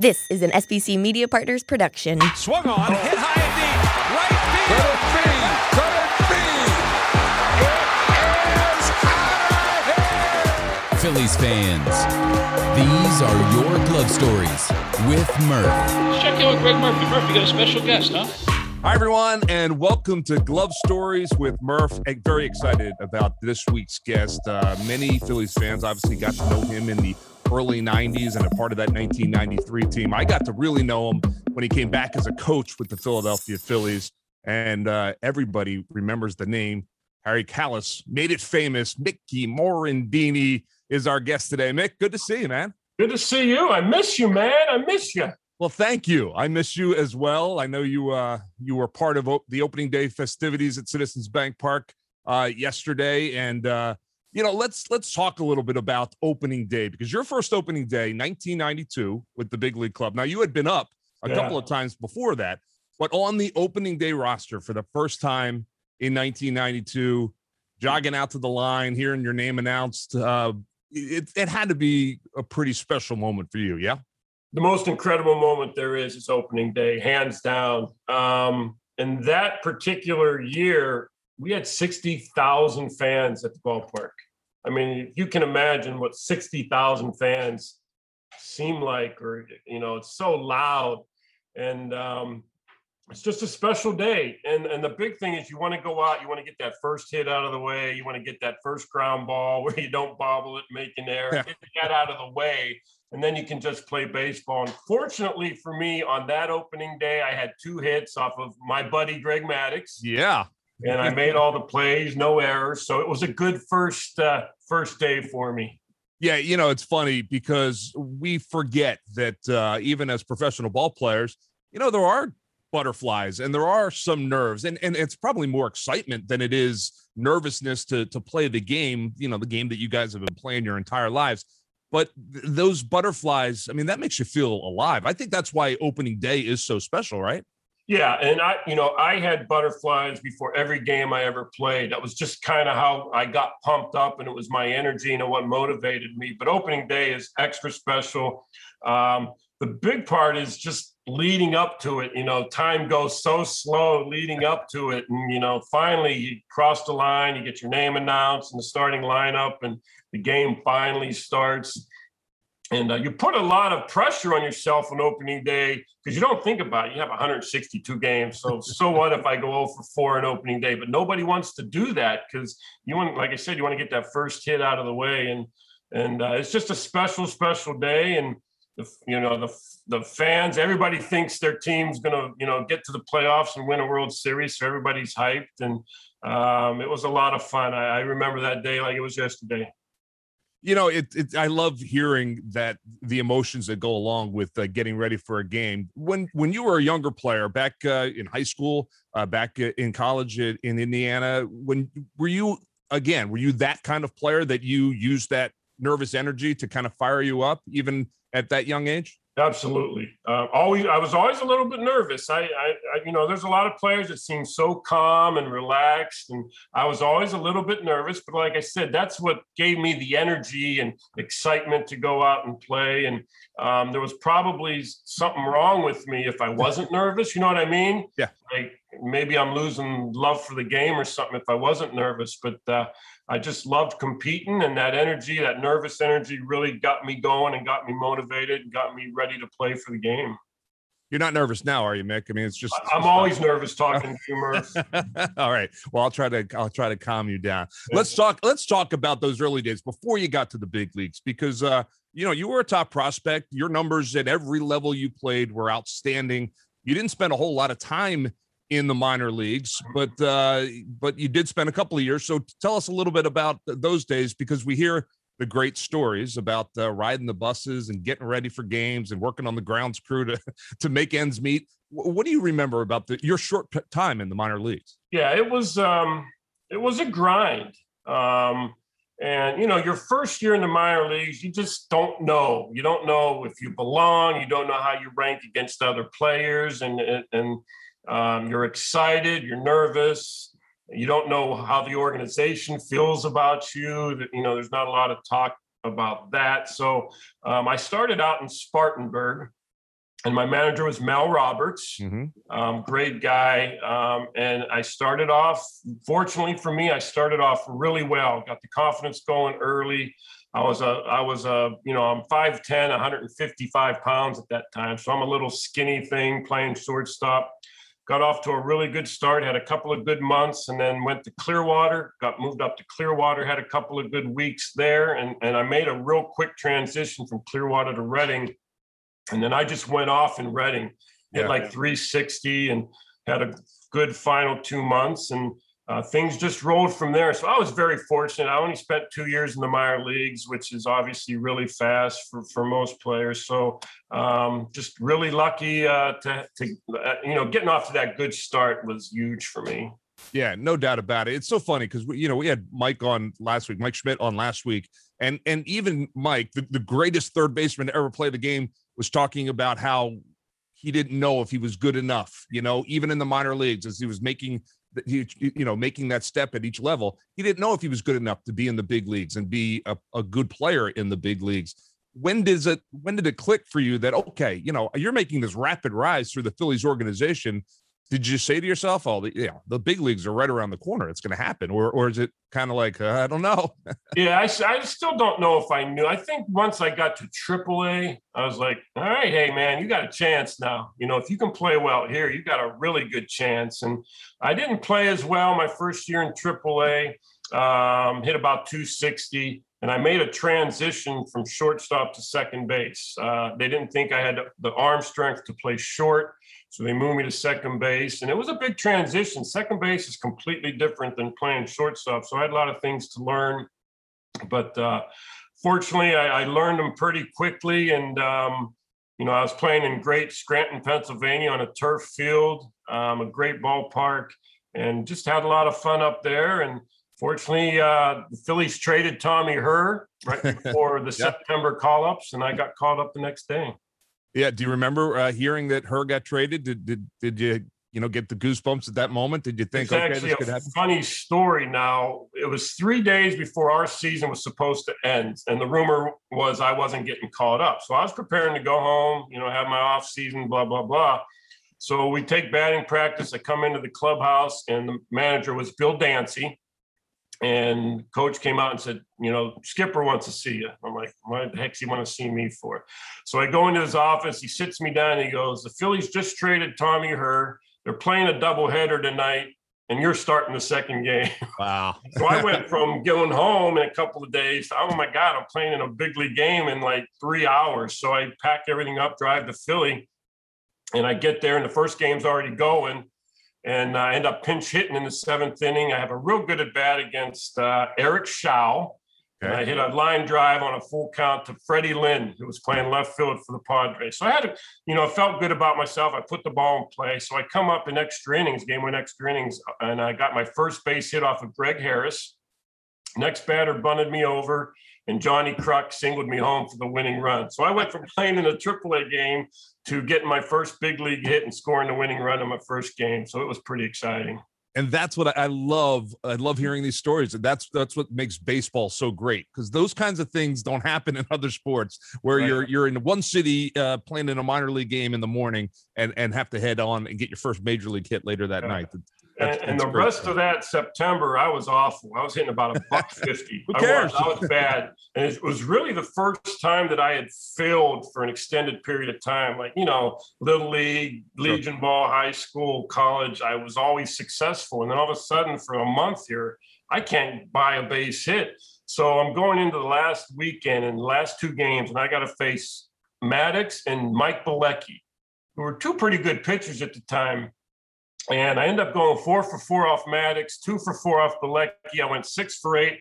This is an SBC Media Partners production. Swung on, hit high and deep, right field. Phillies fans, these are your glove stories with Murph. Let's check in with Greg Murphy. Murphy, got a special guest, huh? Hi, everyone, and welcome to Glove Stories with Murph. Very excited about this week's guest. Uh, many Phillies fans obviously got to know him in the early 90s and a part of that 1993 team. I got to really know him when he came back as a coach with the Philadelphia Phillies, and uh, everybody remembers the name. Harry Kalas made it famous. Mickey Morandini is our guest today. Mick, good to see you, man. Good to see you. I miss you, man. I miss you. Well, thank you. I miss you as well. I know you uh, you were part of op- the opening day festivities at Citizens Bank Park uh, yesterday, and uh, you know let's let's talk a little bit about opening day because your first opening day, 1992, with the big league club. Now you had been up a yeah. couple of times before that, but on the opening day roster for the first time in 1992, jogging out to the line, hearing your name announced, uh, it, it had to be a pretty special moment for you, yeah the most incredible moment there is is opening day, hands down. Um, and that particular year, we had 60,000 fans at the ballpark. I mean, you can imagine what 60,000 fans seem like, or, you know, it's so loud. And um, it's just a special day. And, and the big thing is you want to go out, you want to get that first hit out of the way, you want to get that first ground ball where you don't bobble it, make an error, get that out of the way and then you can just play baseball. And fortunately for me, on that opening day, I had two hits off of my buddy Greg Maddux. Yeah, and I made all the plays, no errors. So it was a good first uh, first day for me. Yeah, you know it's funny because we forget that uh, even as professional ball players, you know there are butterflies and there are some nerves, and and it's probably more excitement than it is nervousness to to play the game. You know, the game that you guys have been playing your entire lives but th- those butterflies i mean that makes you feel alive i think that's why opening day is so special right yeah and i you know i had butterflies before every game i ever played. That was just kind of how i got pumped up and it was my energy and what motivated me. But opening day is extra special. Um, the big part is just leading up to it you know time goes so slow leading up to it and you know finally you cross the line you get your name announced in the starting lineup and the game finally starts and uh, you put a lot of pressure on yourself on opening day because you don't think about it. You have 162 games, so so what if I go over four on opening day? But nobody wants to do that because you want, like I said, you want to get that first hit out of the way, and and uh, it's just a special, special day. And the you know the the fans, everybody thinks their team's gonna you know get to the playoffs and win a World Series, so everybody's hyped, and um, it was a lot of fun. I, I remember that day like it was yesterday you know it, it, i love hearing that the emotions that go along with uh, getting ready for a game. When when you were a younger player back uh, in high school uh, back in college in indiana when were you again were you that kind of player that you used that nervous energy to kind of fire you up even at that young age Absolutely. Uh, always, I was always a little bit nervous. I, I, I, you know, there's a lot of players that seem so calm and relaxed, and I was always a little bit nervous. But like I said, that's what gave me the energy and excitement to go out and play. And um, there was probably something wrong with me if I wasn't nervous. You know what I mean? Yeah. Like maybe I'm losing love for the game or something if I wasn't nervous. But uh, I just loved competing, and that energy, that nervous energy, really got me going and got me motivated and got me ready to play for the game. You're not nervous now, are you, Mick? I mean, it's just. I'm always nervous talking to. All right. Well, I'll try to I'll try to calm you down. Let's talk. Let's talk about those early days before you got to the big leagues, because uh, you know you were a top prospect. Your numbers at every level you played were outstanding. You didn't spend a whole lot of time in the minor leagues, but uh, but you did spend a couple of years. So tell us a little bit about those days because we hear the great stories about uh, riding the buses and getting ready for games and working on the grounds crew to to make ends meet. What do you remember about the, your short time in the minor leagues? Yeah, it was um, it was a grind. Um, and you know, your first year in the minor leagues, you just don't know. You don't know if you belong. You don't know how you rank against other players, and and um, you're excited, you're nervous, you don't know how the organization feels about you. That you know, there's not a lot of talk about that. So um, I started out in Spartanburg, and my manager was Mel Roberts, Mhm. um, great guy. Um, and I started off, fortunately for me, I started off really well. Got the confidence going early. I was a, I was a, you know, I'm 5'10, 155 pounds at that time. So I'm a little skinny thing playing shortstop. Got off to a really good start, had a couple of good months, and then went to Clearwater, got moved up to Clearwater, had a couple of good weeks there. And, and I made a real quick transition from Clearwater to Reading. And then I just went off in Reading, hit Yeah. like 360 and had a good final two months. And uh, things just rolled from there. So I was very fortunate. I only spent two years in the minor leagues, which is obviously really fast for, for most players. So um, just really lucky uh, to, to uh, you know, getting off to that good start was huge for me. Yeah, no doubt about it. It's so funny because we, you know, we had Mike on last week, Mike Schmidt on last week, and and even Mike, the, the greatest third baseman to ever play the game, was talking about how he didn't know if he was good enough. You know, even in the minor leagues, as he was making he, you know, making that step at each level, he didn't know if he was good enough to be in the big leagues and be a, a good player in the big leagues. When does it? When did it click for you that okay, you know, you're making this rapid rise through the Phillies organization? Did you say to yourself, "Oh, the, yeah, the big leagues are right around the corner; it's going to happen," or or is it kind of like uh, I don't know? Yeah, I still don't know if I knew. I think once I got to AAA, I was like, all right, hey, man, you got a chance now. You know, if you can play well here, you got a really good chance. And I didn't play as well my first year in AAA, um, hit about 260. And I made a transition from shortstop to second base. Uh, they didn't think I had the arm strength to play short. So they moved me to second base. And it was a big transition. Second base is completely different than playing shortstop. So I had a lot of things to learn but uh, fortunately, I, I learned them pretty quickly. And um, you know, I was playing in great Scranton, Pennsylvania, on a turf field, um, a great ballpark, and just had a lot of fun up there. And fortunately, uh, the Phillies traded Tommy Herr right before the September call-ups, and I got called up the next day. Yeah. Do you remember uh, hearing that Herr got traded? Did did did you you know get the goosebumps at that moment? Did you think It's okay, actually this could a happen? funny story now. It was three days before our season was supposed to end. And the rumor was I wasn't getting called up. So I was preparing to go home, you know, have my off season, blah, blah, blah. So we take batting practice. I come into the clubhouse, and the manager was Bill Dancy. And coach came out and said, you know, Skipper wants to see you. I'm like, what the heck's he want to see me for? So I go into his office. He sits me down. And he goes, the Phillies just traded Tommy Herr. They're playing a doubleheader tonight, and you're starting the second game. Wow. So I went from going home in a couple of days to, oh my God, I'm playing in a big league game in like three hours. So I pack everything up, drive to Philly, and I get there, and the first game's already going. And I end up pinch hitting in the seventh inning. I have a real good at bat against uh, Eric Show. And I hit a line drive on a full count to Freddie Lynn, who was playing left field for the Padres. So I had, to, you know, I felt good about myself. I put the ball in play. So I come up in extra innings, game win extra innings, and I got my first base hit off of Greg Harris. Next batter bunted me over, and Johnny Kruk singled me home for the winning run. So I went from playing in a AAA game to getting my first big league hit and scoring the winning run in my first game. So it was pretty exciting. and that's what I, I love. I love hearing these stories, and that's that's what makes baseball so great because those kinds of things don't happen in other sports where Right. you're you're in one city uh, playing in a minor league game in the morning and and have to head on and get your first major league hit later that Yeah. night. And, and the great rest of that September, I was awful. I was hitting about a buck fifty. Who I cares? was, I was bad. And it was really the first time that I had failed for an extended period of time. Like, you know, little league, Sure. legion ball, high school, college, I was always successful. And then all of a sudden, for a month here, I can't buy a base hit. So I'm going into the last weekend and the last two games, and I got to face Maddux and Mike Bielecki, who were two pretty good pitchers at the time. And I ended up going four for four off Maddux, two for four off Bielecki. I went six for eight.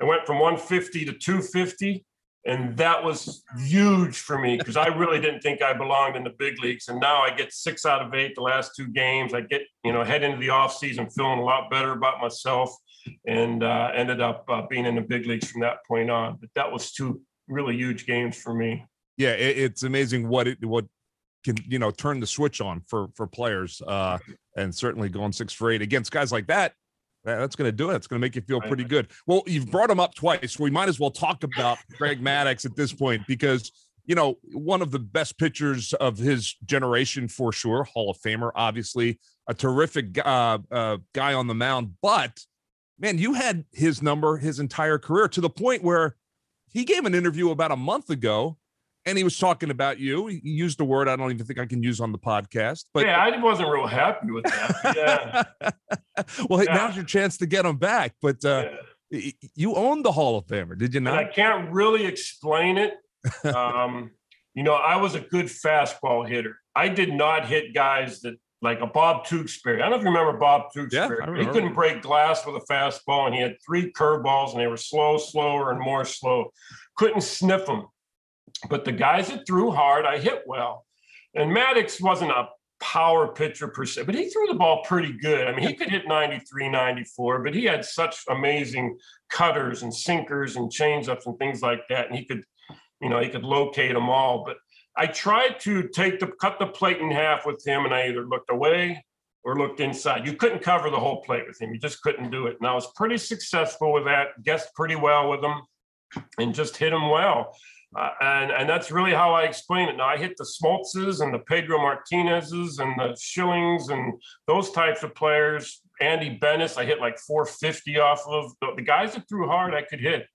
I went from 150 to 250. And that was huge for me because I really didn't think I belonged in the big leagues. And now I get six out of eight the last two games. I get, you know, head into the offseason feeling a lot better about myself and uh, ended up uh, being in the big leagues from that point on. But that was two really huge games for me. yeah, it, it's amazing what it what can you know turn the switch on for for players, uh, and certainly going six for eight against guys like that. that- That's going to do it. It's going to make you feel pretty good. Well, you've brought him up twice. We might as well talk about Greg Maddux at this point because you know, one of the best pitchers of his generation for sure, Hall of Famer, obviously a terrific uh, uh, guy on the mound. But man, you had his number his entire career to the point where he gave an interview about a month ago and he was talking about you. He used a word I don't even think I can use on the podcast. But yeah, I wasn't real happy with that. Yeah. well, yeah. now's your chance to get him back. But uh, yeah. you owned the Hall of Famer, did you not? And I can't really explain it. Um, you know, I was a good fastball hitter. I did not hit guys that like a Bob Tewksbury. I don't know if you remember Bob Tewksbury. Yeah, he couldn't break glass with a fastball, and he had three curveballs, and they were slow, slower, and more slow. Couldn't sniff them. But the guys that threw hard, I hit well. And Maddux wasn't a power pitcher per se, but he threw the ball pretty good. I mean, he could hit 93, 94, but he had such amazing cutters and sinkers and changeups and things like that. And he could, you know, he could locate them all. But I tried to take the cut the plate in half with him, and I either looked away or looked inside. You couldn't cover the whole plate with him. You just couldn't do it. And I was pretty successful with that, guessed pretty well with him, and just hit him well. Uh, and and that's really how I explain it. Now I hit the Smoltzes and the Pedro Martinezes and the Schillings and those types of players. Andy Benes, I hit like 450 off of the, the guys that threw hard. I could hit.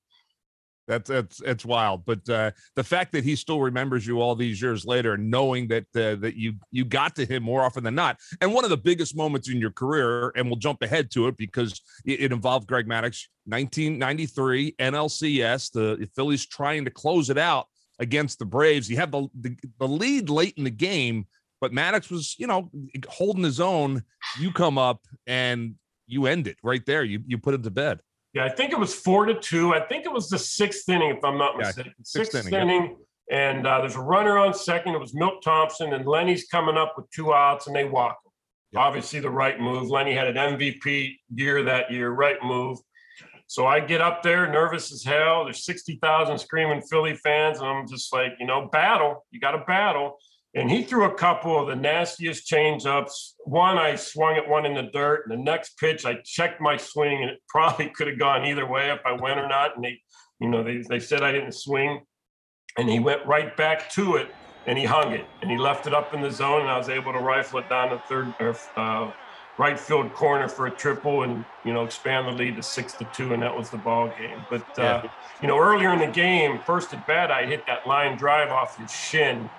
That's that's it's wild, but uh, the fact that he still remembers you all these years later, knowing that uh, that you you got to him more often than not, and one of the biggest moments in your career, and we'll jump ahead to it because it, it involved Greg Maddux, 1993 NLCS, the Phillies trying to close it out against the Braves. You have the, the the lead late in the game, but Maddux was you know holding his own. You come up and you end it right there. You you put him to bed. Yeah, I think it was four to two. I think it was the sixth inning, if I'm not mistaken. Yeah, sixth, sixth, inning. inning yeah. And uh, there's a runner on second. It was Milt Thompson, and Lenny's coming up with two outs, and they walk him. Yep. Obviously, the right move. Lenny had an MVP year that year, right move. So I get up there, nervous as hell. There's 60,000 screaming Philly fans, and I'm just like, you know, battle. You got to battle. And he threw a couple of the nastiest changeups. One, I swung at one in the dirt. And the next pitch, I checked my swing, and it probably could have gone either way if I went or not. And they, you know, they, they said I didn't swing. And he went right back to it, and he hung it, and he left it up in the zone, and I was able to rifle it down the third or uh, right field corner for a triple, and you know, expand the lead to six to two, and that was the ball game. But uh, yeah. you know, earlier in the game, first at bat, I hit that line drive off his shin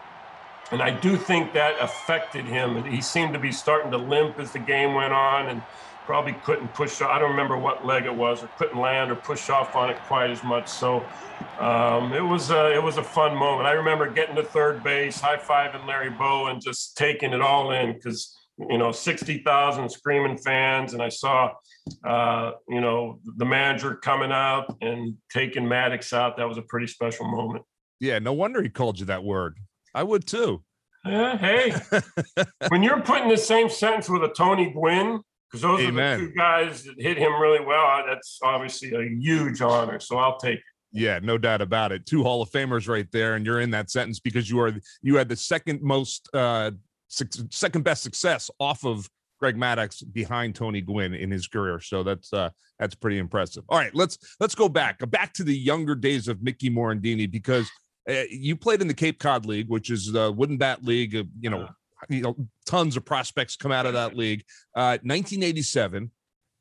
and I do think that affected him. He seemed to be starting to limp as the game went on and probably couldn't push. I don't remember what leg it was, or couldn't land or push off on it quite as much. So um, it was a, it was a fun moment. I remember getting to third base, high fiving Larry Bowa, and just taking it all in because you know sixty thousand screaming fans, and I saw uh, you know the manager coming out and taking Maddux out. That was a pretty special moment. Yeah, no wonder he called you that word. I would too. Yeah, hey, when you're putting the same sentence with a Tony Gwynn, because those Amen. are the two guys that hit him really well, that's obviously a huge honor. So I'll take it. Yeah, no doubt about it. Two Hall of Famers right there, and you're in that sentence because you are you had the second most uh second best success off of Greg Maddux behind Tony Gwynn in his career. So that's uh that's pretty impressive. All right, let's let's go back back to the younger days of Mickey Morandini because uh, you played in the Cape Cod League, which is the wooden bat league. Uh, you know, you know, tons of prospects come out of that league. Uh, 1987,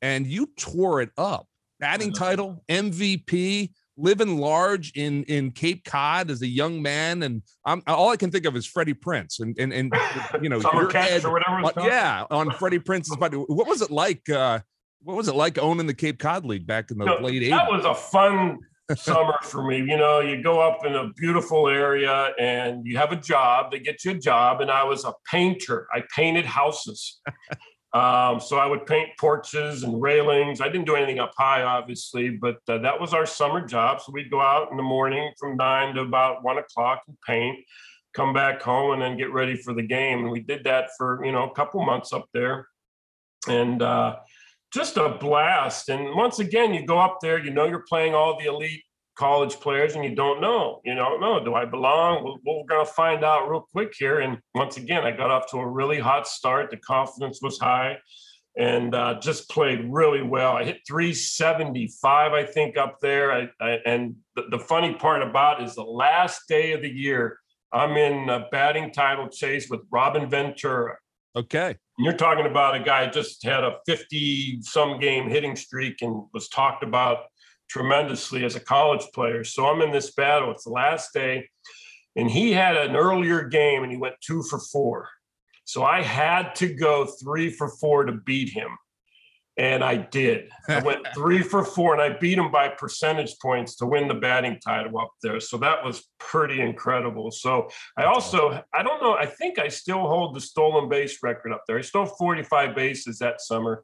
and you tore it up. Batting title, MVP, living large in in Cape Cod as a young man, and I'm all I can think of is Freddie Prinze, and and and you know, your head, or whatever. yeah, on Freddie Prinze's body. What was it like? Uh, what was it like owning the Cape Cod League back in the late 80s? That was a fun summer for me. You know, you go up in a beautiful area and you have a job. They get you a job, and I was a painter. I painted houses. Um, so I would paint porches and railings. I didn't do anything up high, obviously, but uh, that was our summer job. So we'd go out in the morning from nine to about one o'clock and paint, come back home, and then get ready for the game. And we did that for you know a couple months up there, and uh, just a blast. And once again, you go up there, you know, you're playing all the elite college players and you don't know, you don't know, do I belong? Well, we're going to find out real quick here. And once again, I got off to a really hot start. The confidence was high. and uh, just played really well. I hit 375, I think, up there. I, I, and the, the, funny part about is the last day of the year, I'm in a batting title chase with Robin Ventura. Okay. You're talking about a guy just had a 50 some game hitting streak and was talked about tremendously as a college player. So I'm in this battle. It's the last day. And he had an earlier game and he went two for four. So I had to go three for four to beat him. And I did. I went three for four and I beat him by percentage points to win the batting title up there. So that was pretty incredible. So I also, I don't know, I think I still hold the stolen base record up there. I stole 45 bases that summer.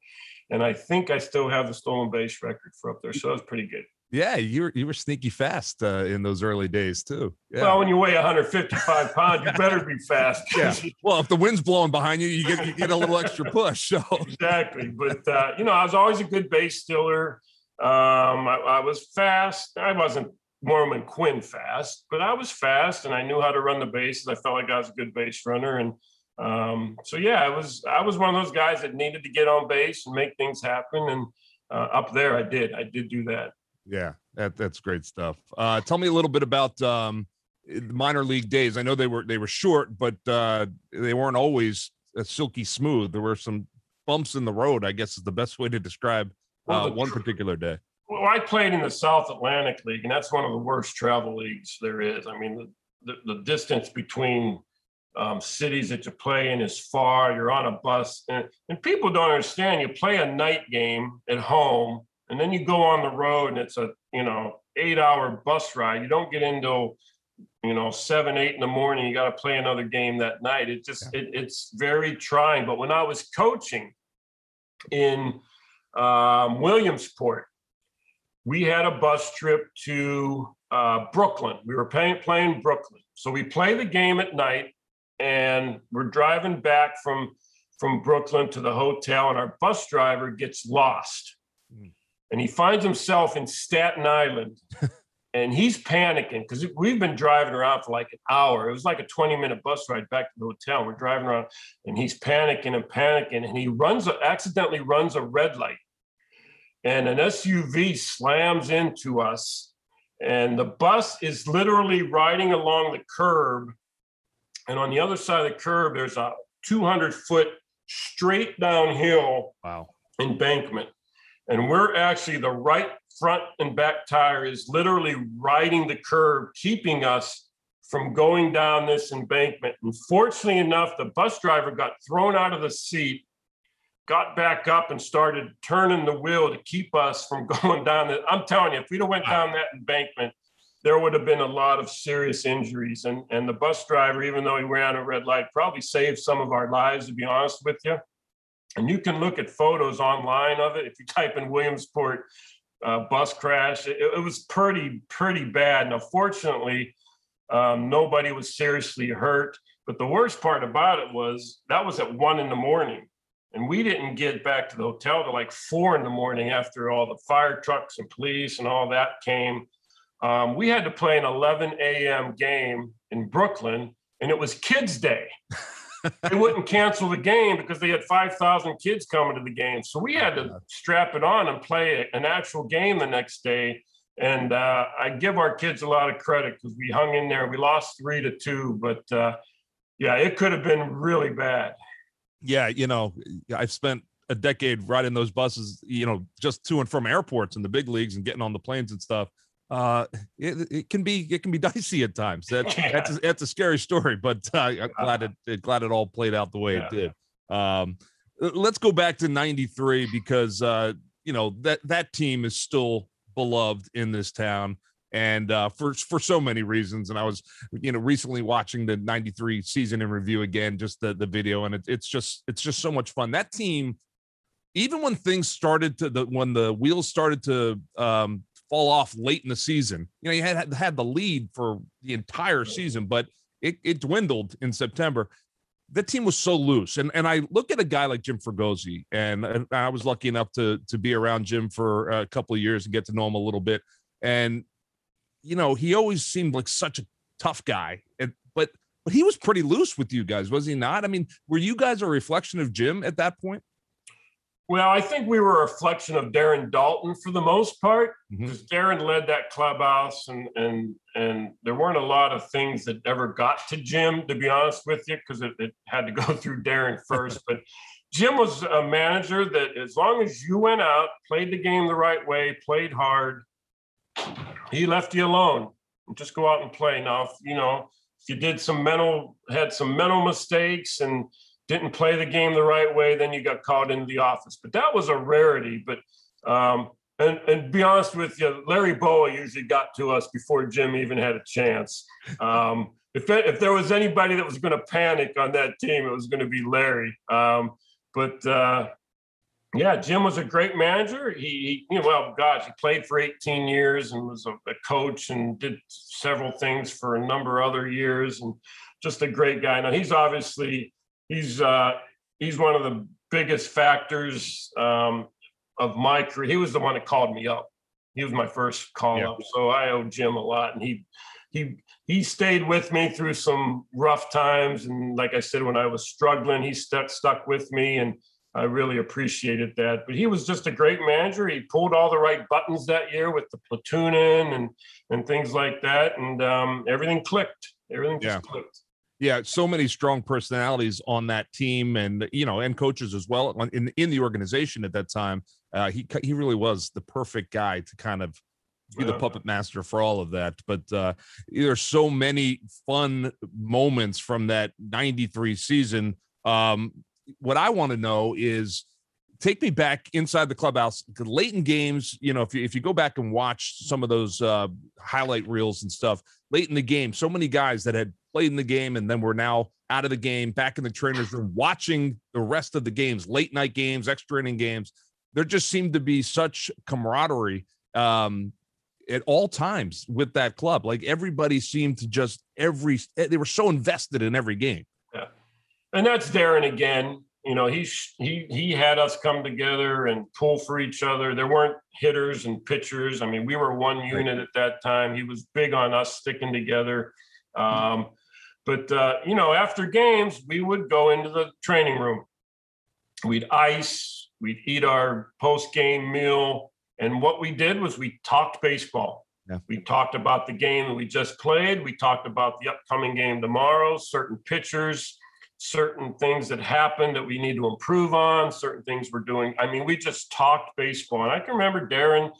And I think I still have the stolen base record for up there. So that was pretty good. Yeah, you were you were sneaky fast uh, in those early days too. Yeah. Well, when you weigh 155 pounds, you better be fast. yeah. Well, if the wind's blowing behind you, you get you get a little extra push. So exactly. But uh, you know, I was always a good base stealer. Um, I, I, was fast. I wasn't Mormon Quinn fast, but I was fast, and I knew how to run the bases. I felt like I was a good base runner, and um, so yeah, I was I was one of those guys that needed to get on base and make things happen. And uh, up there, I did. I did do that. Yeah, that, that's great stuff. Uh, tell me a little bit about um, minor league days. I know they were they were short, but uh, they weren't always silky smooth. There were some bumps in the road. I guess is the best way to describe uh, one particular day. Well, I played in the South Atlantic League, and that's one of the worst travel leagues there is. I mean, the, the, the distance between um, cities that you play in is far. You're on a bus, and, and people don't understand. You play a night game at home and then you go on the road and it's a you know eight hour bus ride. You don't get into you know seven eight in the morning. You got to play another game that night. It just yeah. it, it's very trying. But when i was coaching in um, williamsport we had a bus trip to uh, brooklyn. We were playing, playing brooklyn. So we play the game at night and we're driving back from from brooklyn to the hotel and our bus driver gets lost and he finds himself in Staten Island and he's panicking because we've been driving around for like an hour. It was like a 20 minute bus ride back to the hotel. We're driving around and he's panicking and panicking and he runs, accidentally runs a red light and an SUV slams into us. And the bus is literally riding along the curb. And on the other side of the curb, there's a 200 foot straight downhill wow. embankment and we're actually the right front and back tire is literally riding the curb, keeping us from going down this embankment. And fortunately enough, the bus driver got thrown out of the seat, got back up, and started turning the wheel to keep us from going down. The, I'm telling you, if we'd have went down that embankment, there would have been a lot of serious injuries. And, and the bus driver, even though he ran a red light, probably saved some of our lives, to be honest with you. And you can look at photos online of it. If you type in Williamsport uh, bus crash, it, it, was pretty, pretty bad. Now, fortunately, um, nobody was seriously hurt. But the worst part about it was that was at one in the morning. And we didn't get back to the hotel till like four in the morning after all the fire trucks and police and all that came. Um, we had to play an 11 a.m. game in Brooklyn, and it was Kids Day. they wouldn't cancel the game because they had 5,000 kids coming to the game. So we had to strap it on and play an actual game the next day. And uh, I give our kids a lot of credit because we hung in there. We lost three to two, but uh, yeah, it could have been really bad. Yeah, you know, I've spent a decade riding those buses, you know, just to and from airports and the big leagues and getting on the planes and stuff uh it, it can be it can be dicey at times. That yeah. that's, a, that's a scary story but uh, i'm glad it, it, glad it all played out the way yeah. it did um let's go back to 93 because uh you know that that team is still beloved in this town and uh for for so many reasons. And i was you know recently watching the 93 season in review again just the the video and it, it's just it's just so much fun. That team even when things started to the when the wheels started to um fall off late in the season. You know, you had had the lead for the entire season, but it, it dwindled in September. The team was so loose, and and I look at a guy like Jim Fregosi, and, and I was lucky enough to to be around Jim for a couple of years and get to know him a little bit. And you know, he always seemed like such a tough guy, and, but but he was pretty loose with you guys, was he not? I mean, were you guys a reflection of Jim at that point? Well, I think we were a reflection of Darren Daulton for the most part, mm-hmm. because Darren led that clubhouse, and and and there weren't a lot of things that ever got to Jim, to be honest with you, because it, it had to go through Darren first. but Jim was a manager that, as long as you went out, played the game the right way, played hard, he left you alone. Just go out and play. Now, if you know if you did some mental, had some mental mistakes, and didn't play the game the right way, then you got called into the office. But that was a rarity. But um, and and be honest with you, Larry Bowa usually got to us before Jim even had a chance. Um, if if there was anybody that was going to panic on that team, it was going to be Larry. Um, but uh, yeah, Jim was a great manager. He, he, you know, well, gosh, he played for 18 years and was a, a coach and did several things for a number of other years, and just a great guy. Now he's obviously he's uh, he's one of the biggest factors um, of my career. He was the one that called me up. He was my first call Yeah. up, so I owe Jim a lot. And he he he stayed with me through some rough times, and like I said, when I was struggling, he stuck stuck with me, and I really appreciated that. But he was just a great manager. He pulled all the right buttons that year with the platooning and and things like that, and um, everything clicked. Everything just Yeah. clicked. Yeah, so many strong personalities on that team, and you know, and coaches as well in in the organization at that time. Uh, he he really was the perfect guy to kind of be the puppet master for all of that. But uh, there's so many fun moments from that '93 season. Um, what I want to know is take me back inside the clubhouse late in games you know if you, if you go back and watch some of those uh highlight reels and stuff late in the game so many guys that had played in the game and then were now out of the game back in the trainers room watching the rest of the games late night games extra inning games. There just seemed to be such camaraderie um at all times with that club. Like everybody seemed to just every they were so invested in every game. Yeah. And that's Darren again. You know, he he he had us come together and pull for each other. There weren't hitters and pitchers. I mean, we were one unit at that time. He was big on us sticking together. Um, but uh, you know, after games, we would go into the training room. We'd ice. We'd eat our post game meal, and what we did was we talked baseball. Yeah. We talked about the game that we just played. We talked about the upcoming game tomorrow, certain pitchers, certain things that happened that we need to improve on, certain things we're doing. I mean, we just talked baseball. And I can remember Darren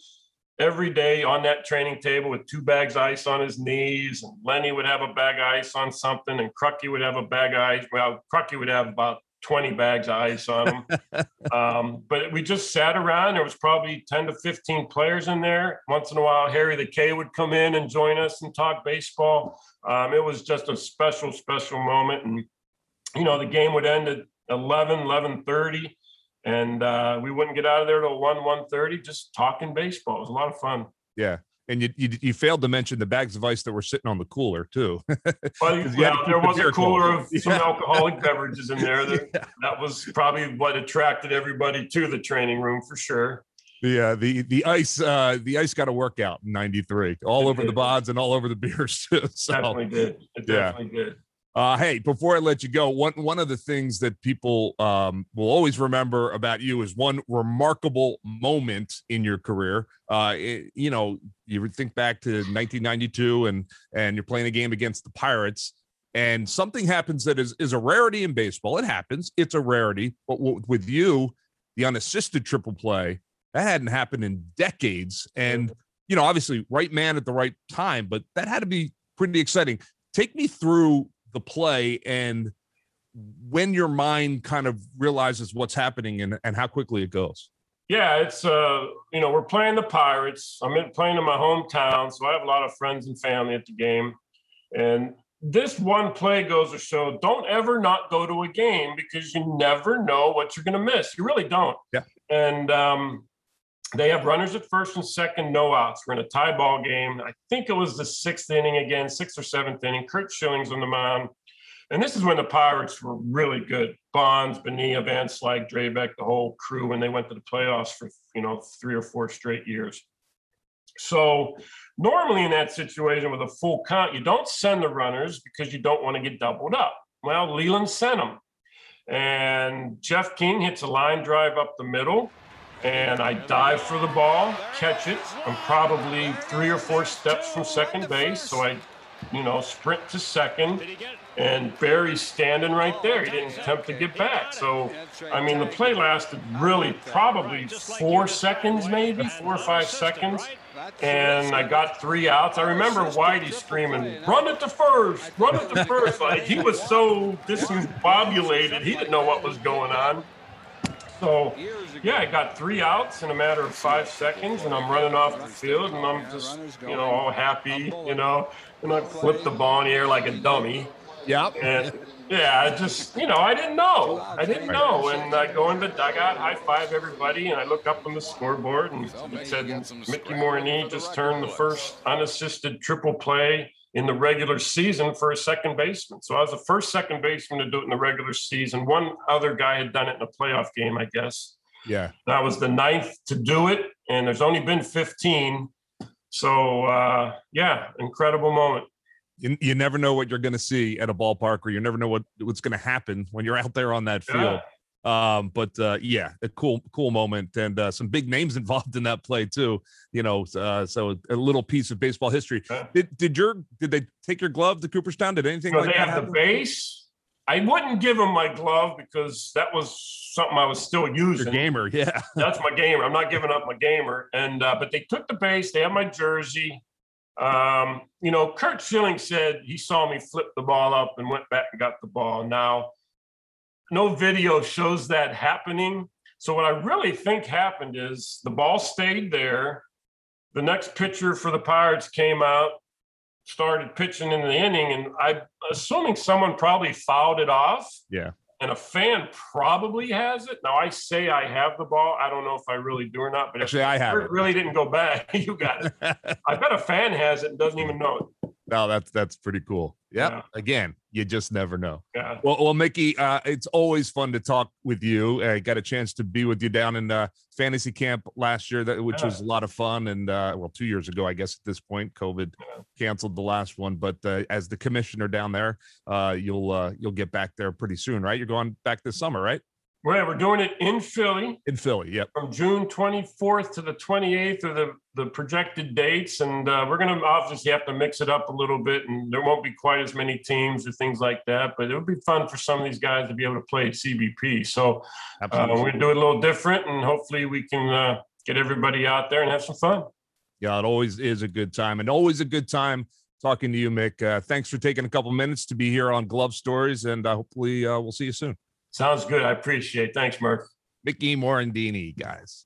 every day on that training table with two bags of ice on his knees, and Lenny would have a bag of ice on something, and Crucky would have a bag of ice. Well, Crucky would have about 20 bags of ice on him. um, but we just sat around. There was probably 10 to 15 players in there. Once in a while, Harry the K would come in and join us and talk baseball. Um, it was just a special, special moment. And, you know, the game would end at 11, 11.30. And uh, we wouldn't get out of there till 1, 1.30, just talking baseball. It was a lot of fun. yeah and you, you you failed to mention the bags of ice that were sitting on the cooler too Well, 'Cause you had to well, there was a cooler cold. of some Yeah. alcoholic beverages in there. That, that was probably what attracted everybody to the training room for sure. the uh, the the ice uh the ice got a workout in 93 all It over the did. bods and all over the beers too so Definitely did. It Yeah. definitely did. Uh, hey, before I let you go, one one of the things that people um, will always remember about you is one remarkable moment in your career. Uh, it- you know, you think back to 1992, and and you're playing a game against the Pirates, and something happens that is is a rarity in baseball. It happens; it's a rarity. But w- with you, the unassisted triple play that hadn't happened in decades, and you know, obviously, right man at the right time. But that had to be pretty exciting. Take me through the play and when your mind kind of realizes what's happening and, and how quickly it goes. Yeah, it's uh, you know, we're playing the Pirates. I'm in, playing in my hometown, so I have a lot of friends and family at the game. And this one play goes to show: don't ever not go to a game because you never know what you're going to miss. You really don't. Yeah. And um, they have runners at first and second, no outs. We're in a tie ball game. I think it was the sixth inning again, sixth or seventh inning. Curt Schilling's on the mound. And this is when the Pirates were really good. Bonds, Bonilla, Van Slyke, Drabek, the whole crew when they went to the playoffs for you know three or four straight years. So normally in that situation with a full count, you don't send the runners because you don't want to get doubled up. Well, Leyland sent them. and Jeff King hits a line drive up the middle, and I dive for the ball, catch it. I'm probably three or four steps from second base, so I, you know, sprint to second, and Barry's standing right there. He didn't attempt to get back. So, I mean, the play lasted really probably four seconds, maybe four or five seconds and I got three outs. I remember Whitey screaming, "Run it to first! Run it to first! Like he was so discombobulated, he didn't know what was going on. So, yeah, I got three outs in a matter of five seconds, and I'm running off the field, and I'm just, you know, all happy, you know, and I flip the ball in the air like a dummy. Yep. And yeah, I just, you know, I didn't know. I didn't know. And I go in the dugout, high five everybody, and I look up on the scoreboard and it said Mickey Morandini just turned the first unassisted triple play in the regular season for a second baseman. So I was the first second baseman to do it in the regular season. One other guy had done it in a playoff game, I guess. Yeah. That was the ninth to do it, and there's only been 15. So uh, yeah, incredible moment you, you never know what you're going to see at a ballpark or you never know what what's going to happen when you're out there on that field. Yeah. Um, but uh, yeah, a cool, cool moment and uh, some big names involved in that play too. You know, uh, so a little piece of baseball history. Did did your did they take your glove to Cooperstown? Did anything so like they have the base. I wouldn't give them my glove because that was something I was still using. Your gamer, yeah. That's my gamer. I'm not giving up my gamer. And uh, but they took the base. They have my jersey. Um, you know, Curt Schilling said he saw me flip the ball up and went back and got the ball. Now, no video shows that happening. So, what I really think happened is the ball stayed there. The next pitcher for the Pirates came out, started pitching in the inning, and I'm assuming someone probably fouled it off. Yeah and a fan probably has it. Now I say I have the ball. I don't know if I really do or not, but actually I have it. Really didn't go back. you got it. I bet a fan has it and doesn't even know it. No, that's that's pretty cool. Yep. Yeah. Again, you just never know. Yeah. Well, well, Mickey, uh, it's always fun to talk with you. I got a chance to be with you down in uh, fantasy camp last year, that which yeah. was a lot of fun. And uh, well, two years ago, I guess at this point, COVID yeah. canceled the last one. But uh, as the commissioner down there, uh, you'll uh, you'll get back there pretty soon, right? You're going back this summer, right? Right, we're doing it in Philly. In Philly, yep. From June 24th to the 28th are the, the projected dates. And uh, we're going to obviously have to mix it up a little bit. And there won't be quite as many teams or things like that. But it would be fun for some of these guys to be able to play at CBP. So uh, we're going to do it a little different. And hopefully we can uh, get everybody out there and have some fun. Yeah, it always is a good time. And always a good time talking to you, Mick. Uh, thanks for taking a couple minutes to be here on Glove Stories. And uh, hopefully uh, we'll see you soon. Sounds good. I appreciate it. Thanks, Murph. Mickey Morandini, guys.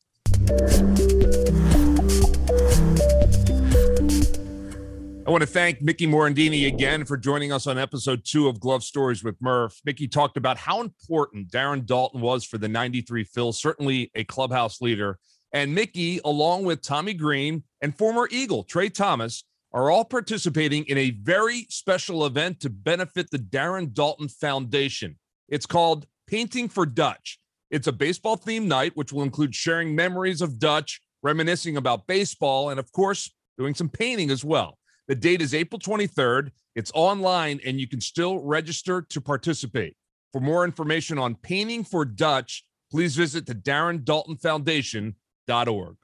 I want to thank Mickey Morandini again for joining us on episode two of Glove Stories with Murph. Mickey talked about how important Darren Daulton was for the 93 Phil, certainly a clubhouse leader. And Mickey, along with Tommy Greene and former Eagle Tra Thomas, are all participating in a very special event to benefit the Darren Daulton Foundation. It's called Painting for Dutch. It's a baseball themed night, which will include sharing memories of Dutch, reminiscing about baseball, and of course, doing some painting as well. The date is April 23rd. It's online, and you can still register to participate. For more information on Painting for Dutch, please visit the Darren Daulton Foundation.org.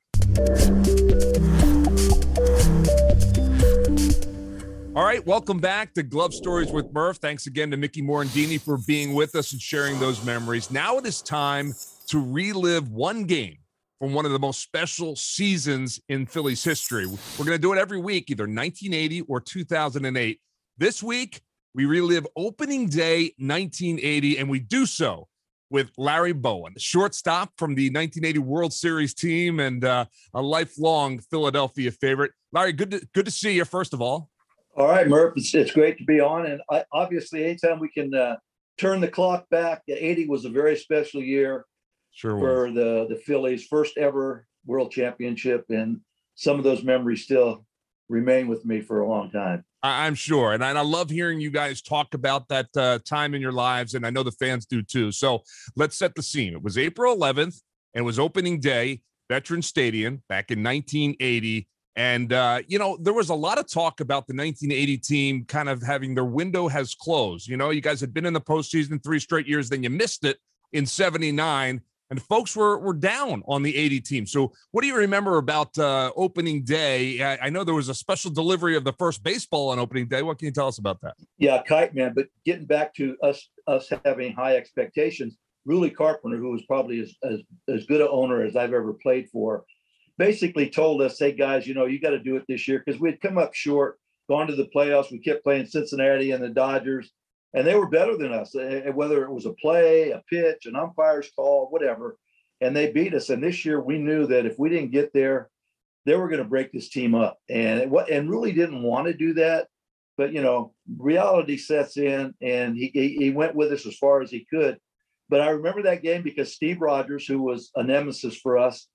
All right, welcome back to Glove Stories with Murph. Thanks again to Mickey Morandini for being with us and sharing those memories. Now it is time to relive one game from one of the most special seasons in Phillies history. We're going to do it every week, either 1980 or 2008. This week, we relive opening day 1980, and we do so with Larry Bowa, shortstop from the 1980 World Series team and uh, a lifelong Philadelphia favorite. Larry, good to, good to see you, first of all. All right, Murph, it's, it's great to be on. And I, obviously, anytime we can uh, turn the clock back, 80 was a very special year sure for was. the, the Phillies' first ever world championship. And some of those memories still remain with me for a long time. I'm sure. And I love hearing you guys talk about that uh, time in your lives. And I know the fans do too. So let's set the scene. It was April 11th and it was opening day, Veteran Stadium back in 1980 And, uh, you know, there was a lot of talk about the 1980 team kind of having their window has closed. You know, you guys had been in the postseason three straight years, then you missed it in 79 and folks were were down on the 80 team. So, what do you remember about uh, opening day? I, I, know there was a special delivery of the first baseball on opening day. What can you tell us about that? Yeah, kite man. But getting back to us us having high expectations, Ruly Carpenter, who was probably as as, as good an owner as I've ever played for, basically told us, "Hey guys, you know you got to do it this year because we'd come up short, gone to the playoffs. We kept playing Cincinnati and the Dodgers." and they were better than us, eh, eh, whether it was a play, a pitch, an umpire's call, whatever. And they beat us. And this year, we knew that if we didn't get there, they were going to break this team up. And it, and really didn't want to do that, but you know, reality sets in, and he he went with us as far as he could. But I remember that game because Steve Rogers, who was a nemesis for us,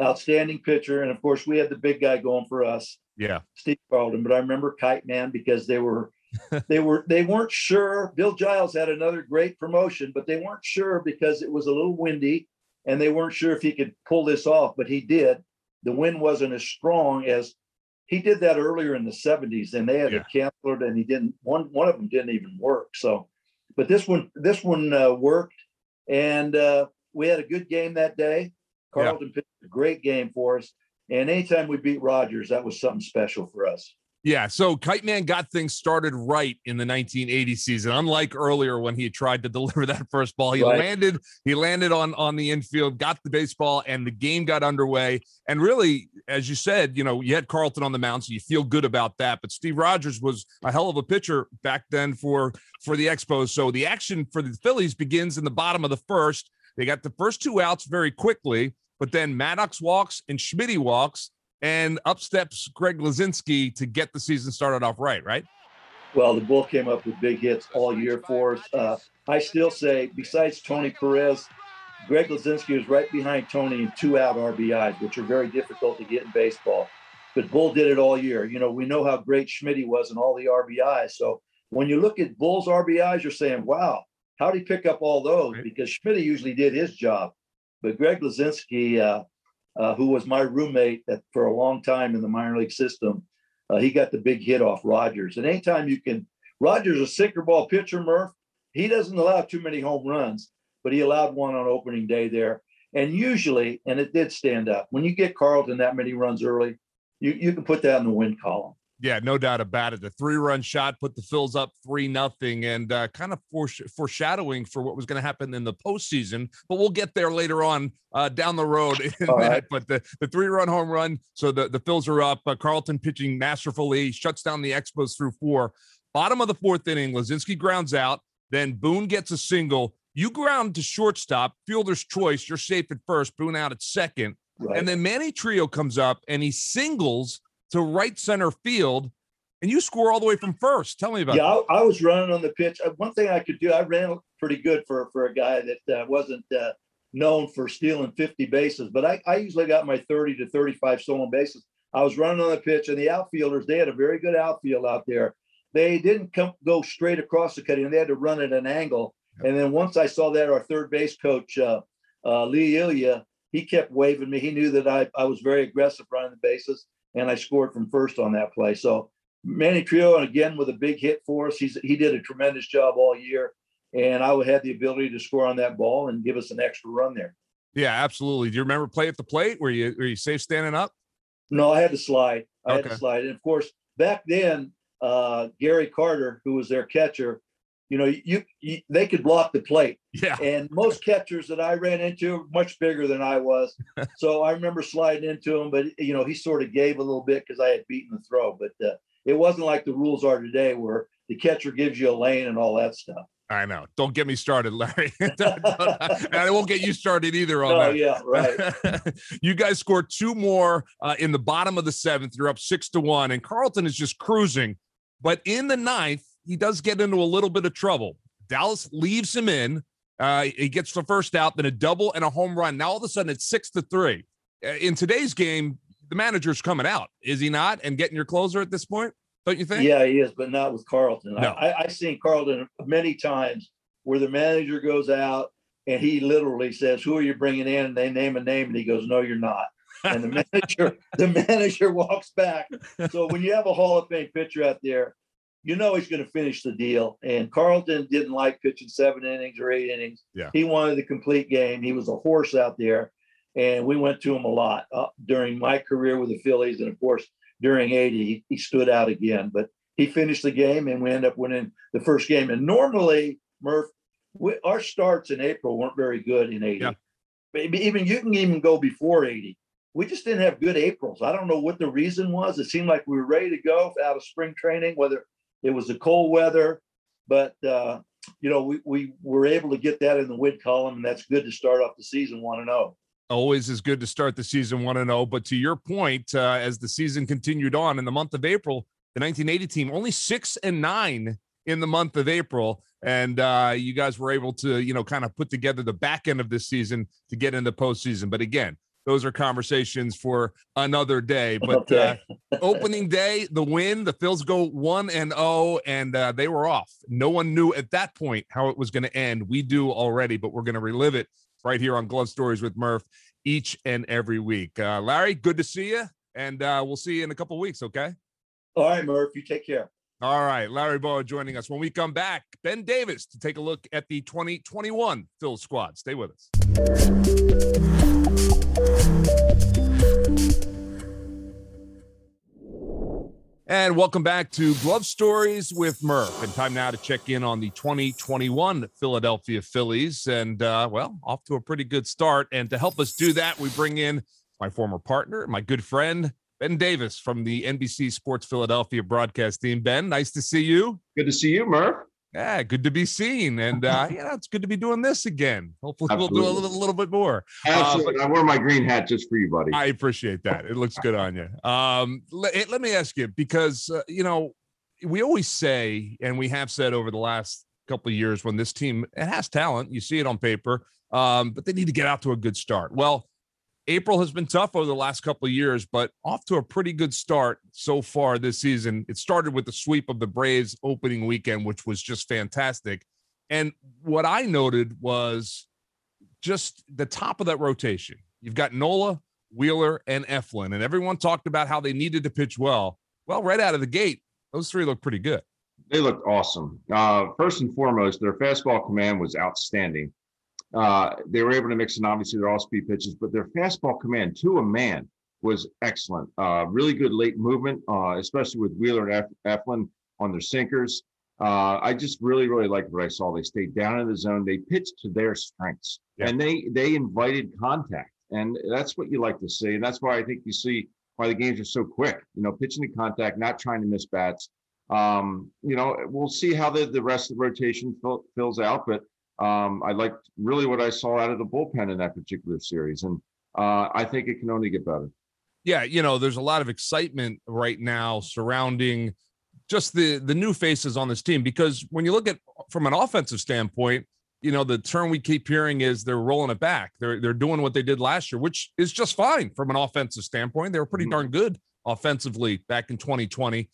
outstanding pitcher, and of course we had the big guy going for us. Yeah, Steve Carlton. But I remember Kite Man because they were they were they weren't sure. Bill Giles had another great promotion, but they weren't sure because it was a little windy, and they weren't sure if he could pull this off. But he did. The wind wasn't as strong as he did that earlier in the 70s, and they had yeah. canceled, and he didn't. One one of them didn't even work. So, but this one this one uh, worked, and uh, we had a good game that day. Carlton yeah. pitched a great game for us, and anytime we beat Rogers, that was something special for us. Yeah, so Kite Man got things started right in the 1980 season. Unlike earlier when he tried to deliver that first ball, he right. landed he landed on on the infield, got the baseball, and the game got underway. And really, as you said, you know, you had Carlton on the mound, so you feel good about that. But Steve Rogers was a hell of a pitcher back then for for the Expos. So the action for the Phillies begins in the bottom of the first. They got the first two outs very quickly, but then Maddox walks and Schmidt walks and up steps Greg Luzinski to get the season started off right, right? Well, the Bull came up with big hits all year for us. Uh, I still say, besides Tony Perez, Greg Luzinski was right behind Tony in two out RBIs, which are very difficult to get in baseball. But Bull did it all year. You know, we know how great Schmidt was and all the RBIs. So when you look at Bull's RBIs, you're saying, wow, how did he pick up all those? Because Schmidt usually did his job. But Greg Luzinski, uh, uh, who was my roommate at, for a long time in the minor league system. Uh, he got the big hit off Rogers. And anytime you can, Rogers a sinker ball pitcher, Murph. He doesn't allow too many home runs, but he allowed one on opening day there. And usually, and it did stand up. When you get Carlton that many runs early, you, you can put that in the win column. Yeah, no doubt about it. The three-run shot put the Phils up three nothing, and uh, kind of foreshadowing for what was going to happen in the postseason. But we'll get there later on uh, down the road. Right. But the, the three-run home run, so the the Phils are up. Uh, Carlton pitching masterfully, shuts down the Expos through four. Bottom of the fourth inning, Luzinski grounds out. Then Boone gets a single. You ground to shortstop, fielder's choice. You're safe at first. Boone out at second, right. and then Manny Trillo comes up and he singles to right center field, and you score all the way from first. Tell me about. It. Yeah, I, I, was running on the pitch. Uh, one thing I could do, I ran pretty good for for a guy that uh, wasn't uh, known for stealing 50 bases, but I, I usually got my 30 to 35 stolen bases. I was running on the pitch, and the outfielders they had a very good outfield out there. They didn't come go straight across the cutting; they had to run at an angle. And then once I saw that, our third base coach uh, uh, Lee Elia, he kept waving me. He knew that I, I was very aggressive running the bases and I scored from first on that play. So Manny Trillo, and again with a big hit for us, he's he did a tremendous job all year, and I had the ability to score on that ball and give us an extra run there. Yeah, absolutely. Do you remember play at the plate? Were you were you safe standing up? No, I had to slide. I okay. had to slide, and of course back then, uh, Gary Carter, who was their catcher, you know, you, you, they could block the plate. Yeah. And most catchers that I ran into were much bigger than I was. so I remember sliding into him, but you know, he sort of gave a little bit because I had beaten the throw. But uh, it wasn't like the rules are today, where the catcher gives you a lane and all that stuff. I know. Don't get me started, Larry. and I won't get you started either on oh, that. yeah, right. you guys scored two more uh, in the bottom of the seventh. You're up six to one, and Carlton is just cruising. But in the ninth, he does get into a little bit of trouble. Dallas leaves him in. Uh, he gets the first out, then a double and a home run. Now all of a sudden it's six to three. Uh, in today's game, the manager's coming out, is he not? And getting your closer at this point, don't you think? Yeah, he is, but not with Carlton. No. I, I've seen Carlton many times where the manager goes out and he literally says, "Who are you bringing in?" And they name a name, and he goes, "No, you're not." and the manager the manager walks back. So when you have a Hall of Fame pitcher out there, you know he's going to finish the deal. And Carlton didn't like pitching seven innings or eight innings. Yeah. He wanted the complete game. He was a horse out there, and we went to him a lot uh, during my career with the Phillies, and of course during '80 he, he stood out again. But he finished the game, and we ended up winning the first game. And normally, Murph, we, our starts in April weren't very good in '80. Yeah. Maybe even you can even go before '80. We just didn't have good Aprils. I don't know what the reason was. It seemed like we were ready to go out of spring training, whether it was the cold weather, but uh, you know we we were able to get that in the win column, and that's good to start off the season one and zero. Always is good to start the season one and zero. But to your point, uh, as the season continued on in the month of April, the 1980 team only six and nine in the month of April, and uh, you guys were able to you know kind of put together the back end of this season to get in into postseason. But again. Those are conversations for another day. But uh, opening day, the win, the Phils go one and oh, and uh, they were off. No one knew at that point how it was going to end. We do already, but we're going to relive it right here on Glove Stories with Murph each and every week. Uh, Larry, good to see you, and uh, we'll see you in a couple weeks. Okay. All right, Murph, you take care. All right, Larry Bowa joining us. When we come back, Ben Davis to take a look at the 2021 Phil squad. Stay with us. And welcome back to Glove Stories with Murph. And time now to check in on the 2021 Philadelphia Phillies. And, uh, well, off to a pretty good start. And to help us do that, we bring in my former partner, my good friend, Ben Davis from the NBC Sports Philadelphia broadcast team. Ben, nice to see you. Good to see you, Murph. Yeah, good to be seen. And, uh, you know, it's good to be doing this again. Hopefully, we'll do a Absolutely. little, little bit more. Absolutely. I wear my green hat just for you, buddy. I appreciate that. It looks good on you. Um, let, let me ask you because uh, you know we always say, and we have said over the last couple of years, when this team it has talent, you see it on paper, um, but they need to get out to a good start. Well, April has been tough over the last couple of years, but off to a pretty good start so far this season. It started with the sweep of the Braves opening weekend, which was just fantastic. And what I noted was just the top of that rotation. You've got Nola, Wheeler, and Eflin, and everyone talked about how they needed to pitch well. Well, right out of the gate, those three look pretty good. They looked awesome. Uh, first and foremost, their fastball command was outstanding. Uh, they were able to mix in obviously their all-speed pitches, but their fastball command to a man was excellent. Uh, really good late movement, uh, especially with Wheeler and Ef- Eflin on their sinkers. Uh, I just really, really liked what I saw. They stayed down in the zone. They pitched to their strengths, Yeah. and they they invited contact, and that's what you like to see. And that's why I think you see why the games are so quick. You know, pitching to contact, not trying to miss bats. Um, you know, we'll see how the, the rest of the rotation fill, fills out, but um, I liked really what I saw out of the bullpen in that particular series, and uh, I think it can only get better. Yeah, you know, there's a lot of excitement right now surrounding just the the new faces on this team because when you look at from an offensive standpoint, you know, the term we keep hearing is they're rolling it back. They're they're doing what they did last year, which is just fine from an offensive standpoint. They were pretty Mhm. darn good offensively back in 2020.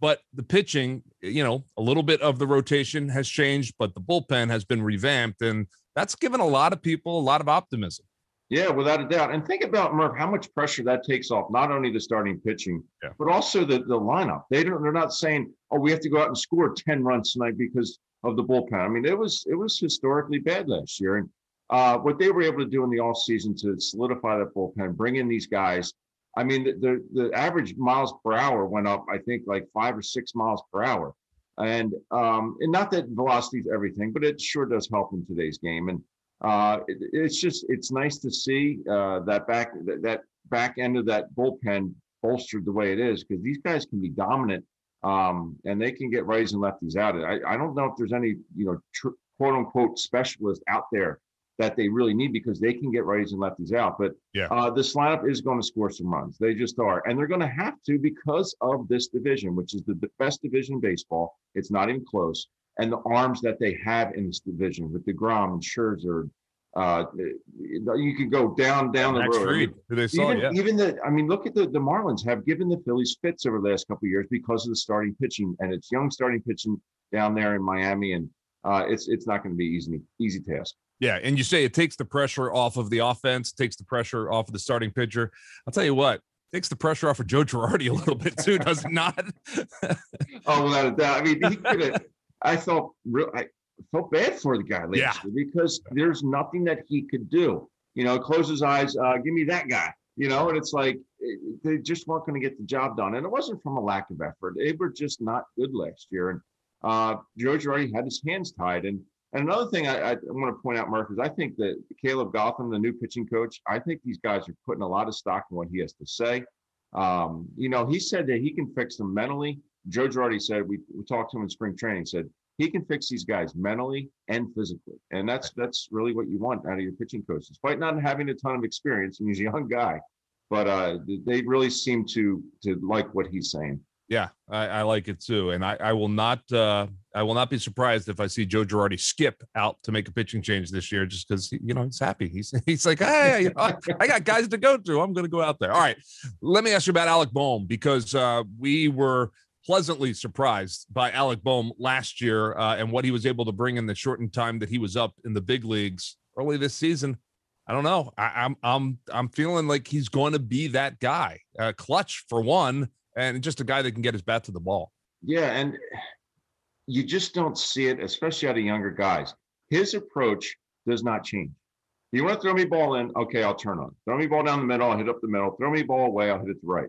But the pitching, you know, a little bit of the rotation has changed, but the bullpen has been revamped, and that's given a lot of people a lot of optimism. Yeah, without a doubt. And think about Murph, how much pressure that takes off not only the starting pitching, Yeah. but also the, the lineup. They don't they're not saying, oh, we have to go out and score 10 runs tonight because of the bullpen. I mean, it was it was historically bad last year. And uh, what they were able to do in the off season to solidify that bullpen, bring in these guys. I mean, the, the the average miles per hour went up, I think, like five or six miles per hour. And um, and not that velocity is everything, but it sure does help in today's game. And uh, it, it's just it's nice to see uh, that back that, that back end of that bullpen bolstered the way it is because these guys can be dominant um, and they can get righties and lefties out. I, I don't know if there's any you know tr- quote unquote specialist out there that they really need because they can get righties and lefties out. But Yeah. uh, this lineup is going to score some runs. They just are, and they're going to have to because of this division, which is the best division in baseball. It's not even close and the arms that they have in this division with DeGrom and Scherzer. Uh, you can go down down the Max road. I mean, Fried, who they saw, even, yeah. even the, I mean, look at the the Marlins have given the Phillies fits over the last couple of years because of the starting pitching, and it's young starting pitching down there in Miami, and uh, it's it's not going to be easy easy task. Yeah, and you say it takes the pressure off of the offense, takes the pressure off of the starting pitcher. I'll tell you what, takes the pressure off of Joe Girardi a little bit too, does it not? oh, without a doubt. I mean, he could have. I felt real. I felt bad for the guy last Yeah. year because there's nothing that he could do. You know, close his eyes, uh, give me that guy. You know, and it's like eh, they just weren't going to get the job done, and it wasn't from a lack of effort. They were just not good last year, and uh, Joe Girardi had his hands tied. And and another thing I, I want to point out, Mark, is I think that Caleb Cotham, the new pitching coach, I think these guys are putting a lot of stock in what he has to say. Um, you know, he said that he can fix them mentally. Joe Girardi said we, we talked to him in spring training. Said he can fix these guys mentally and physically, and that's that's really what you want out of your pitching coach, despite not having a ton of experience. And he's a young guy, but uh, they really seem to to like what he's saying. Yeah, I, I like it too, and I, I will not uh, I will not be surprised if I see Joe Girardi skip out to make a pitching change this year, just because you know he's happy. He's he's like, hey, you know, I, got guys to go to. I'm going to go out there. All right, let me ask you about Alec Bohm because uh, we were pleasantly surprised by Alec Bohm last year uh, and what he was able to bring in the shortened time that he was up in the big leagues early this season. I don't know. I, I'm I'm I'm feeling like he's going to be that guy, uh, clutch for one, and just a guy that can get his bat to the ball. Yeah, and you just don't see it, especially out of younger guys. His approach does not change. You want to throw me ball in, okay, I'll turn on. Throw me ball down the middle, I'll hit up the middle. Throw me ball away, I'll hit it to right.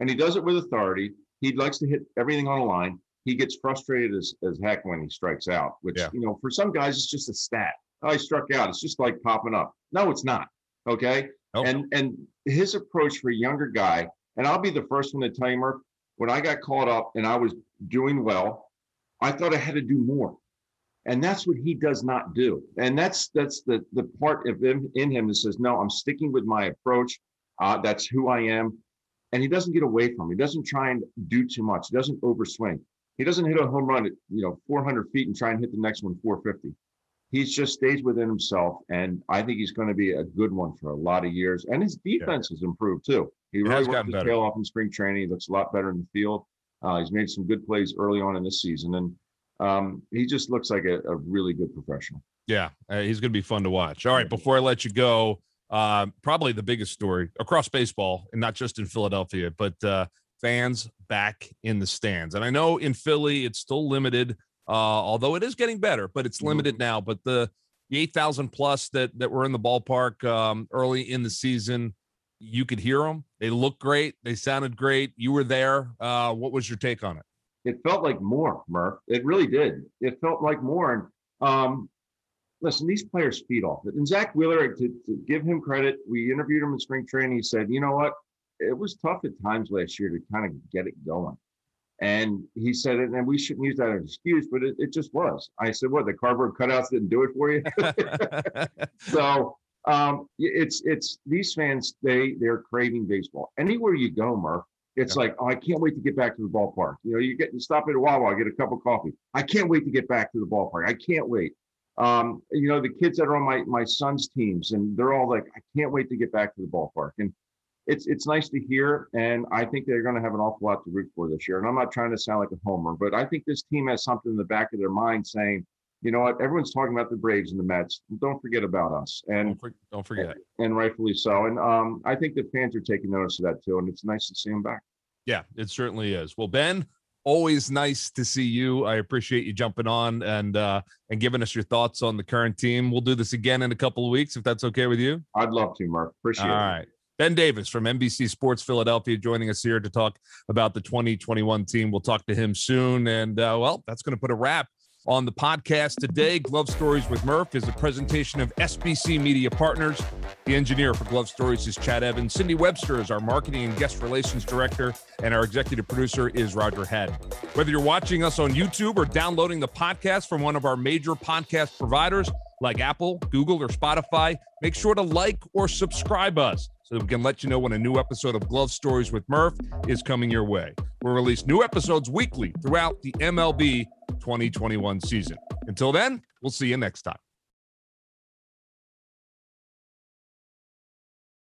And he does it with authority. He likes to hit everything on a line. He gets frustrated as, as heck when he strikes out, which Yeah. you know, for some guys, it's just a stat. Oh, he struck out. It's just like popping up. No, it's not. Okay. Nope. And and his approach for a younger guy, and I'll be the first one to tell you, Murph, when I got caught up and I was doing well, I thought I had to do more. And that's what he does not do. And that's that's the the part of him in him that says, no, I'm sticking with my approach. Uh, that's who I am. And he doesn't get away from it. He doesn't try and do too much. He doesn't overswing. He doesn't hit a home run at you know 400 feet and try and hit the next one 450. He just stays within himself, and I think he's going to be a good one for a lot of years. And his defense has improved too. He really has worked gotten his better. tail off in spring training. He looks a lot better in the field. Uh, he's made some good plays early on in this season, and um, he just looks like a, a really good professional. Yeah, uh, he's going to be fun to watch. All right, before I let you go, uh, probably the biggest story across baseball, and not just in Philadelphia, but uh, fans back in the stands. And I know in Philly it's still limited, uh, although it is getting better, but it's Mhm. limited now. But the the eight thousand plus that that were in the ballpark um, early in the season, you could hear them. They looked great. They sounded great. You were there. Uh, what was your take on it? it felt like more, Murph. It really did. It felt like more. And um, listen, these players feed off it. And Zack Wheeler, to, to give him credit, we interviewed him in spring training. He said, you know what? It was tough at times last year to kind of get it going. And he said it, and we shouldn't use that as an excuse, but it, it just was. I said, what, the cardboard cutouts didn't do it for you? so um, it's it's these fans they they're craving baseball. Anywhere you go, Murph, it's like oh, I can't wait to get back to the ballpark. You know, you get you stop at a Wawa, get a cup of coffee. I can't wait to get back to the ballpark. I can't wait. Um, you know, the kids that are on my my son's teams, and they're all like, I can't wait to get back to the ballpark. And it's it's nice to hear, and I think they're going to have an awful lot to root for this year. And I'm not trying to sound like a homer, but I think this team has something in the back of their mind saying, you know what, everyone's talking about the Braves and the Mets. Don't forget about us. And don't, for- don't forget. and rightfully so. And um, I think the fans are taking notice of that too, and it's nice to see them back. Yeah, it certainly is. Well, Ben, always nice to see you. I appreciate you jumping on and uh and giving us your thoughts on the current team. We'll do this again in a couple of weeks if that's okay with you. I'd love to, Mark. Appreciate All it. right. Ben Davis from NBC Sports Philadelphia joining us here to talk about the 2021 team. We'll talk to him soon. And uh, well, that's going to put a wrap on the podcast today. Glove Stories with Murph is a presentation of SBC Media Partners. The engineer for Glove Stories is Chad Evans. Cindy Webster is our marketing and guest relations director, and our executive producer is Roger Head. Whether you're watching us on YouTube or downloading the podcast from one of our major podcast providers like Apple, Google, or Spotify, make sure to like or subscribe us so that we can let you know when a new episode of Glove Stories with Murph is coming your way. We'll release new episodes weekly throughout the MLB 2021 season. Until then, we'll see you next time.